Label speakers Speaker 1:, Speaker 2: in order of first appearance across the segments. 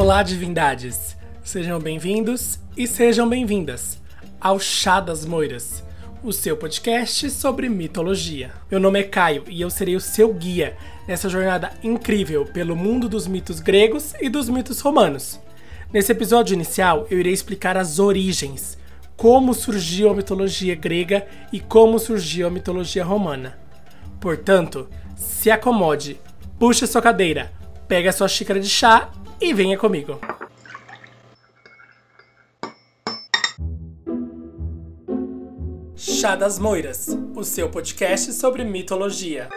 Speaker 1: Olá, divindades! Sejam bem-vindos e sejam bem-vindas ao Chá das Moiras, o seu podcast sobre mitologia. Meu nome é Caio e eu serei o seu guia nessa jornada incrível pelo mundo dos mitos gregos e dos mitos romanos. Nesse episódio inicial, eu irei explicar as origens, como surgiu a mitologia grega e como surgiu a mitologia romana. Portanto, se acomode, puxe sua cadeira, pega sua xícara de chá e venha comigo. Chá das Moiras, o seu podcast sobre mitologia.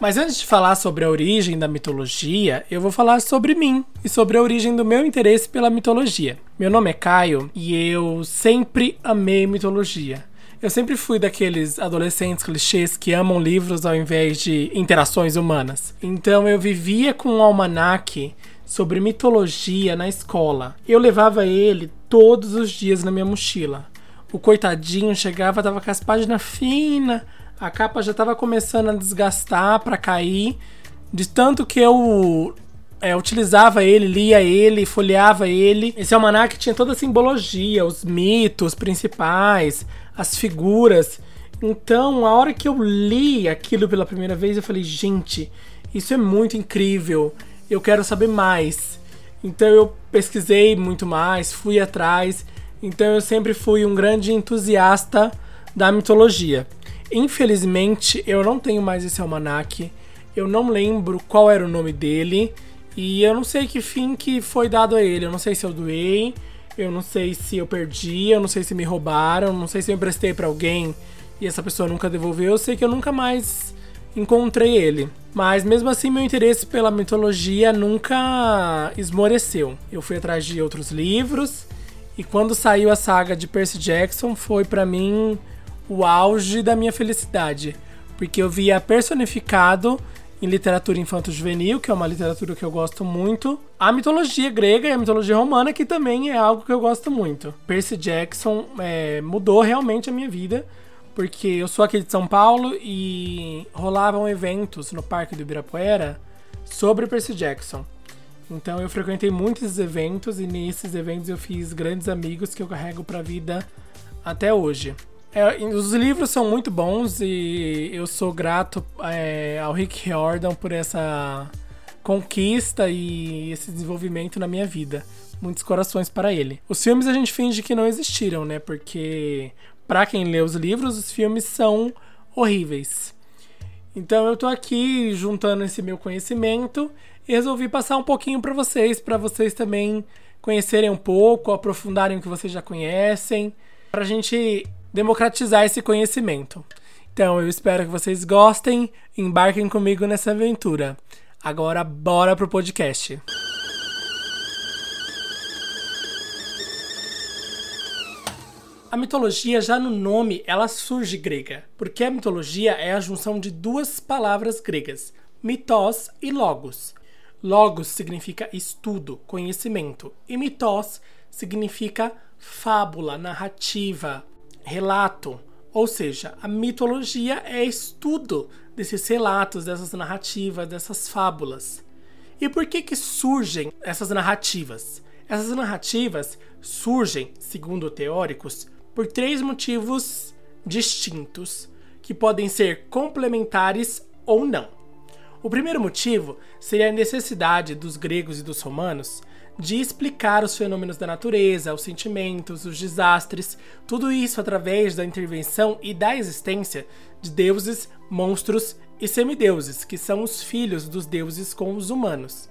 Speaker 1: Mas antes de falar sobre a origem da mitologia, eu vou falar sobre mim e sobre a origem do meu interesse pela mitologia. Meu nome é Caio e eu sempre amei mitologia. Eu sempre fui daqueles adolescentes clichês que amam livros ao invés de interações humanas. Então eu vivia com um almanaque sobre mitologia na escola. Eu levava ele todos os dias na minha mochila. O coitadinho chegava, tava com as páginas finas, a capa já tava começando a desgastar para cair, de tanto que eu é, utilizava ele, lia ele, folheava ele. Esse almanac tinha toda a simbologia, os mitos principais, as figuras. Então, a hora que eu li aquilo pela primeira vez, eu falei, gente, isso é muito incrível. Eu quero saber mais. Então eu pesquisei muito mais, fui atrás. Então eu sempre fui um grande entusiasta da mitologia. Infelizmente, eu não tenho mais esse almanac. Eu não lembro qual era o nome dele. E eu não sei que fim que foi dado a ele. Eu não sei se eu doei. Eu não sei se eu perdi. Eu não sei se me roubaram. Não sei se eu emprestei para alguém e essa pessoa nunca devolveu. Eu sei que eu nunca mais encontrei ele. Mas mesmo assim, meu interesse pela mitologia nunca esmoreceu. Eu fui atrás de outros livros. E quando saiu a saga de Percy Jackson, foi para mim o auge da minha felicidade, porque eu via personificado em literatura infanto-juvenil, que é uma literatura que eu gosto muito, a mitologia grega e a mitologia romana, que também é algo que eu gosto muito. Percy Jackson é, mudou realmente a minha vida, porque eu sou aqui de São Paulo e rolavam eventos no Parque do Ibirapuera sobre Percy Jackson. Então eu frequentei muitos eventos e nesses eventos eu fiz grandes amigos que eu carrego para a vida até hoje. É, os livros são muito bons e eu sou grato é, ao Rick Riordan por essa conquista e esse desenvolvimento na minha vida. Muitos corações para ele. Os filmes a gente finge que não existiram, né? Porque para quem lê os livros, os filmes são horríveis. Então eu tô aqui juntando esse meu conhecimento e resolvi passar um pouquinho para vocês, para vocês também conhecerem um pouco, aprofundarem o que vocês já conhecem, para a gente democratizar esse conhecimento. Então eu espero que vocês gostem, embarquem comigo nessa aventura. Agora bora pro podcast. A mitologia, já no nome, ela surge grega, porque a mitologia é a junção de duas palavras gregas, mitos e logos. Logos significa estudo, conhecimento, e mitos significa fábula, narrativa, relato. Ou seja, a mitologia é estudo desses relatos, dessas narrativas, dessas fábulas. E por que que surgem essas narrativas? Essas narrativas surgem, segundo teóricos, por três motivos distintos que podem ser complementares ou não. O primeiro motivo seria a necessidade dos gregos e dos romanos de explicar os fenômenos da natureza, os sentimentos, os desastres, tudo isso através da intervenção e da existência de deuses, monstros e semideuses, que são os filhos dos deuses com os humanos.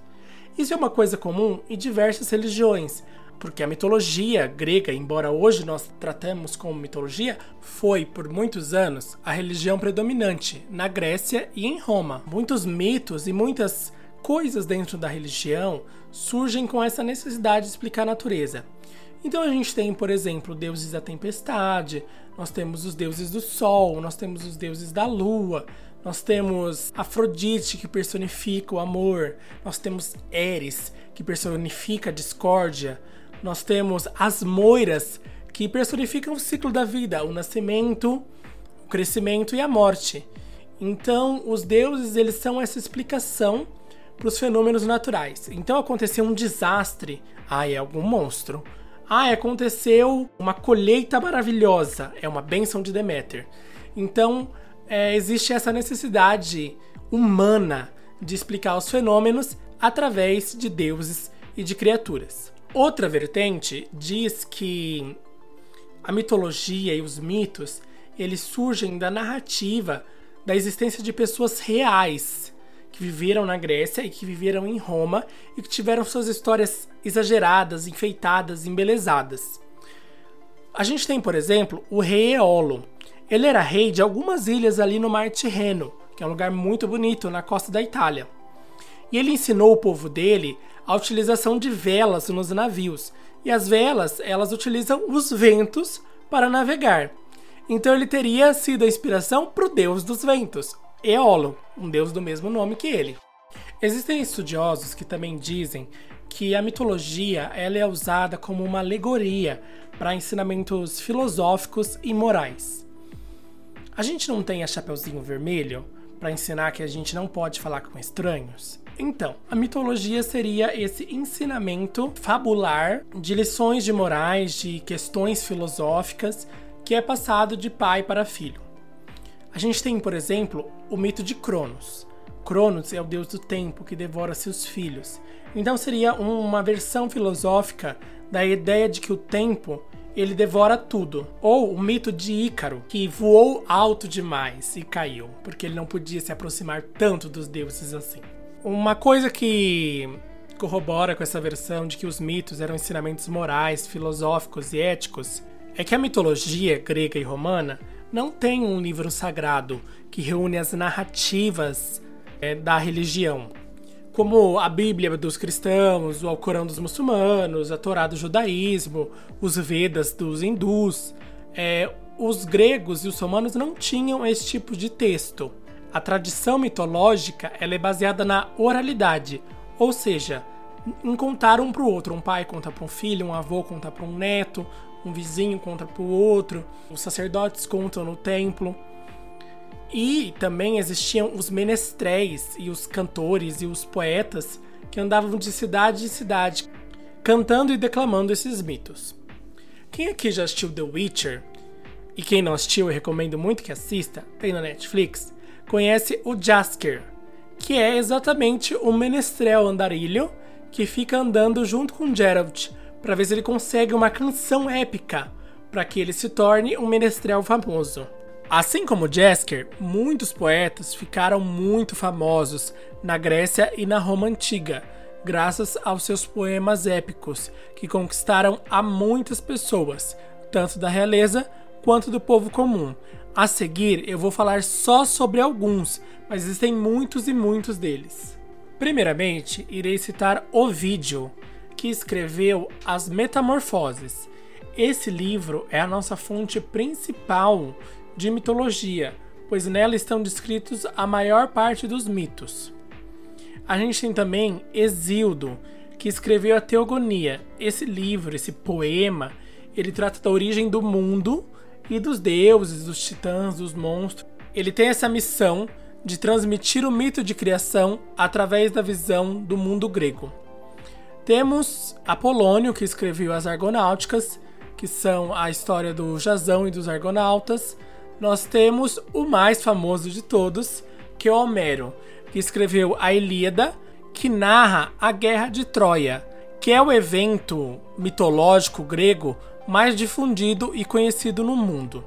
Speaker 1: Isso é uma coisa comum em diversas religiões, porque a mitologia grega, embora hoje nós tratamos como mitologia, foi por muitos anos a religião predominante na Grécia e em Roma. Muitos mitos e muitas coisas dentro da religião surgem com essa necessidade de explicar a natureza. Então a gente tem, por exemplo, deuses da tempestade, nós temos os deuses do sol, nós temos os deuses da lua, nós temos Afrodite que personifica o amor, nós temos Eris que personifica a discórdia, nós temos as moiras que personificam o ciclo da vida, o nascimento, crescimento e a morte. Então, os deuses eles são essa explicação para os fenômenos naturais. Então, aconteceu um desastre, ah, é algum monstro. Ah, aconteceu uma colheita maravilhosa, é uma bênção de Deméter. Então, é, existe essa necessidade humana de explicar os fenômenos através de deuses e de criaturas. Outra vertente diz que a mitologia e os mitos eles surgem da narrativa da existência de pessoas reais que viveram na Grécia e que viveram em Roma e que tiveram suas histórias exageradas, enfeitadas, embelezadas. A gente tem, por exemplo, o rei Eolo. Ele era rei de algumas ilhas ali no Mar Tirreno, que é um lugar muito bonito na costa da Itália. E ele ensinou o povo dele a utilização de velas nos navios. E as velas, elas utilizam os ventos para navegar. Então ele teria sido a inspiração para o deus dos ventos, Eolo, um deus do mesmo nome que ele. Existem estudiosos que também dizem que a mitologia ela é usada como uma alegoria para ensinamentos filosóficos e morais. A gente não tem a Chapeuzinho Vermelho para ensinar que a gente não pode falar com estranhos? Então, a mitologia seria esse ensinamento fabular de lições de morais, de questões filosóficas que é passado de pai para filho. A gente tem, por exemplo, o mito de Cronos. Cronos é o deus do tempo que devora seus filhos. Então seria uma versão filosófica da ideia de que o tempo ele devora tudo. Ou o mito de Ícaro, que voou alto demais e caiu, porque ele não podia se aproximar tanto dos deuses assim. Uma coisa que corrobora com essa versão de que os mitos eram ensinamentos morais, filosóficos e éticos é que a mitologia grega e romana não tem um livro sagrado que reúne as narrativas é, da religião, como a Bíblia dos cristãos, o Alcorão dos muçulmanos, a Torá do judaísmo, os Vedas dos hindus. É, os gregos e os romanos não tinham esse tipo de texto. A tradição mitológica ela é baseada na oralidade, ou seja, em contar um para o outro. Um pai conta para um filho, um avô conta para um neto, um vizinho conta para o outro, os sacerdotes contam no templo. E também existiam os menestréis e os cantores e os poetas que andavam de cidade em cidade cantando e declamando esses mitos. Quem aqui já assistiu The Witcher? E quem não assistiu, eu recomendo muito que assista, tem na Netflix, conhece o Jasker, que é exatamente o menestrel andarilho que fica andando junto com Geralt para ver se ele consegue uma canção épica para que ele se torne um menestrel famoso. Assim como Jasker, muitos poetas ficaram muito famosos na Grécia e na Roma antiga, graças aos seus poemas épicos, que conquistaram a muitas pessoas, tanto da realeza quanto do povo comum. A seguir, eu vou falar só sobre alguns, mas existem muitos e muitos deles. Primeiramente, irei citar Ovídio, que escreveu As Metamorfoses. Esse livro é a nossa fonte principal de mitologia, pois nela estão descritos a maior parte dos mitos. A gente tem também Exildo, que escreveu a Teogonia. Esse livro, esse poema, ele trata da origem do mundo e dos deuses, dos titãs, dos monstros. Ele tem essa missão de transmitir o mito de criação através da visão do mundo grego. Temos Apolônio, que escreveu as Argonáuticas, que são a história do Jazão e dos Argonautas. Nós temos o mais famoso de todos, que é Homero, que escreveu a Ilíada, que narra a Guerra de Troia, que é o evento mitológico grego mais difundido e conhecido no mundo.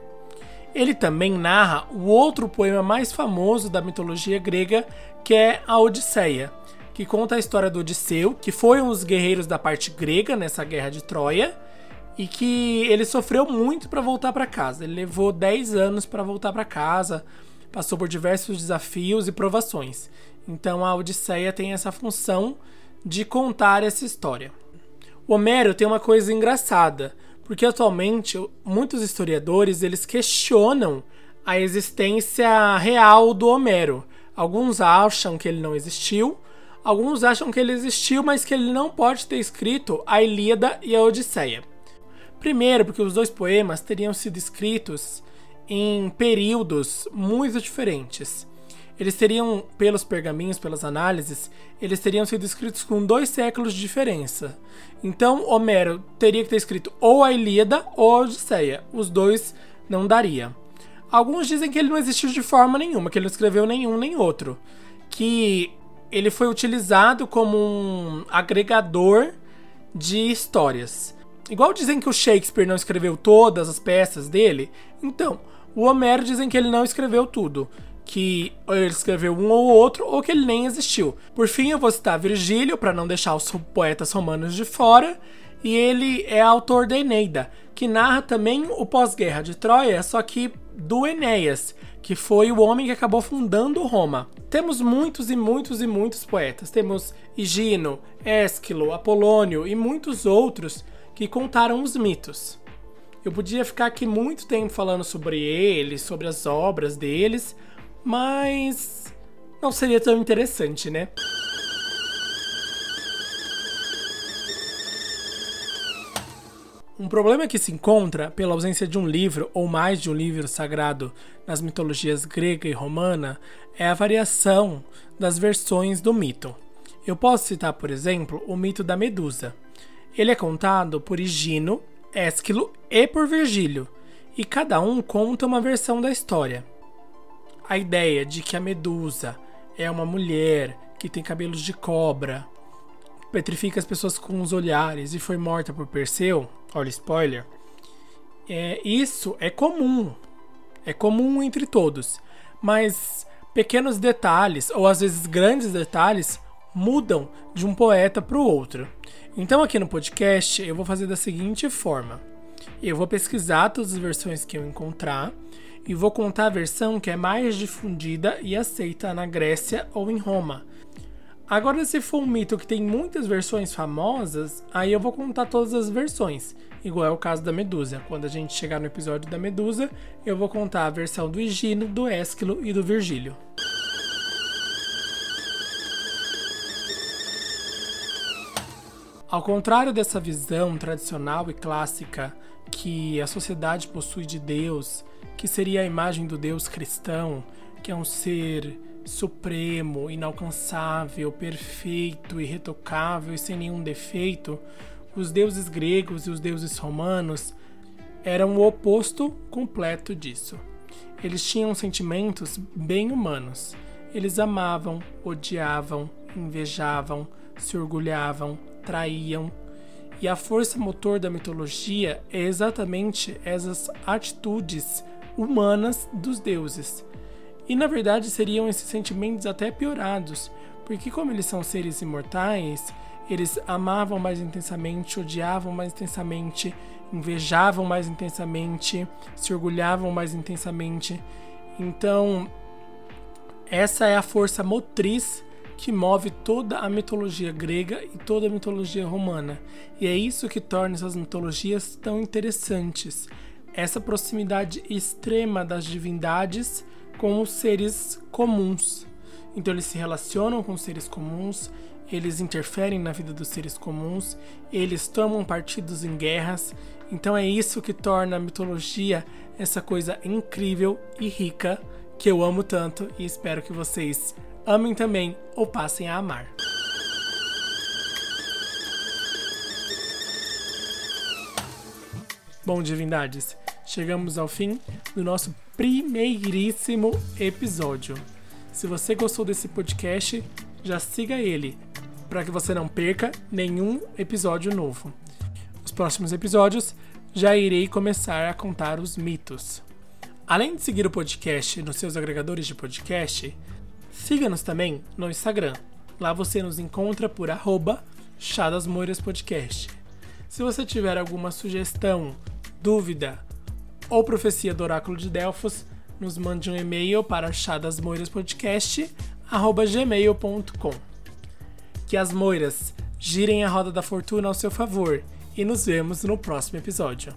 Speaker 1: Ele também narra o outro poema mais famoso da mitologia grega, que é a Odisseia, que conta a história do Odisseu, que foi um dos guerreiros da parte grega nessa guerra de Troia, e que ele sofreu muito para voltar para casa. Ele levou 10 anos para voltar para casa, passou por diversos desafios e provações. Então a Odisseia tem essa função de contar essa história. O Homero tem uma coisa engraçada, porque atualmente muitos historiadores eles questionam a existência real do Homero. Alguns acham que ele não existiu, Alguns acham que ele existiu, mas que ele não pode ter escrito a Ilíada e a Odisseia. Primeiro, porque os dois poemas teriam sido escritos em períodos muito diferentes. Eles teriam, pelos pergaminhos, pelas análises, eles teriam sido escritos com dois séculos de diferença. Então, Homero teria que ter escrito ou a Ilíada ou a Odisseia. Os dois não daria. Alguns dizem que ele não existiu de forma nenhuma, que ele não escreveu nenhum nem outro. Que ele foi utilizado como um agregador de histórias. Igual dizem que o Shakespeare não escreveu todas as peças dele, então, o Homero dizem que ele não escreveu tudo, que ele escreveu um ou outro ou que ele nem existiu. Por fim, eu vou citar Virgílio para não deixar os poetas romanos de fora, e ele é autor da Eneida, que narra também o pós-guerra de Troia, só que do Enéas, que foi o homem que acabou fundando Roma. Temos muitos e muitos e muitos poetas. Temos Higino, Ésquilo, Apolônio e muitos outros que contaram os mitos. Eu podia ficar aqui muito tempo falando sobre eles, sobre as obras deles, mas não seria tão interessante, né? Um problema que se encontra pela ausência de um livro ou mais de um livro sagrado nas mitologias grega e romana é a variação das versões do mito. Eu posso citar, por exemplo, o mito da Medusa. Ele é contado por Higino, Ésquilo e por Virgílio, e cada um conta uma versão da história. A ideia de que a Medusa é uma mulher que tem cabelos de cobra, petrifica as pessoas com os olhares e foi morta por Perseu, olha spoiler, é, isso é comum. É comum entre todos. Mas pequenos detalhes, ou às vezes grandes detalhes, mudam de um poeta para o outro. Então aqui no podcast eu vou fazer da seguinte forma. Eu vou pesquisar todas as versões que eu encontrar e vou contar a versão que é mais difundida e aceita na Grécia ou em Roma. Agora, se for um mito que tem muitas versões famosas, aí eu vou contar todas as versões, igual é o caso da Medusa. Quando a gente chegar no episódio da Medusa, eu vou contar a versão do Higino, do Ésquilo e do Virgílio. Ao contrário dessa visão tradicional e clássica que a sociedade possui de Deus, que seria a imagem do Deus cristão, que é um ser supremo, inalcançável, perfeito, irretocável e sem nenhum defeito, os deuses gregos e os deuses romanos eram o oposto completo disso. Eles tinham sentimentos bem humanos. Eles amavam, odiavam, invejavam, se orgulhavam, traíam. E a força motor da mitologia é exatamente essas atitudes humanas dos deuses e na verdade seriam esses sentimentos até piorados, porque como eles são seres imortais, eles amavam mais intensamente, odiavam mais intensamente, invejavam mais intensamente, se orgulhavam mais intensamente. Então, essa é a força motriz que move toda a mitologia grega e toda a mitologia romana. E é isso que torna essas mitologias tão interessantes. Essa proximidade extrema das divindades com os seres comuns. Então eles se relacionam com seres comuns, eles interferem na vida dos seres comuns, eles tomam partidos em guerras. Então é isso que torna a mitologia essa coisa incrível e rica que eu amo tanto e espero que vocês amem também ou passem a amar. Bom, divindades, chegamos ao fim do nosso primeiríssimo episódio. Se você gostou desse podcast, já siga ele para que você não perca nenhum episódio novo. Nos próximos episódios, já irei começar a contar os mitos. Além de seguir o podcast nos seus agregadores de podcast, siga-nos também no Instagram. Lá você nos encontra por arroba Podcast. Se você tiver alguma sugestão, dúvida ou profecia do oráculo de Delfos, nos mande um e-mail para chadasmoiraspodcast@gmail.com. Que as moiras girem a roda da fortuna ao seu favor e nos vemos no próximo episódio.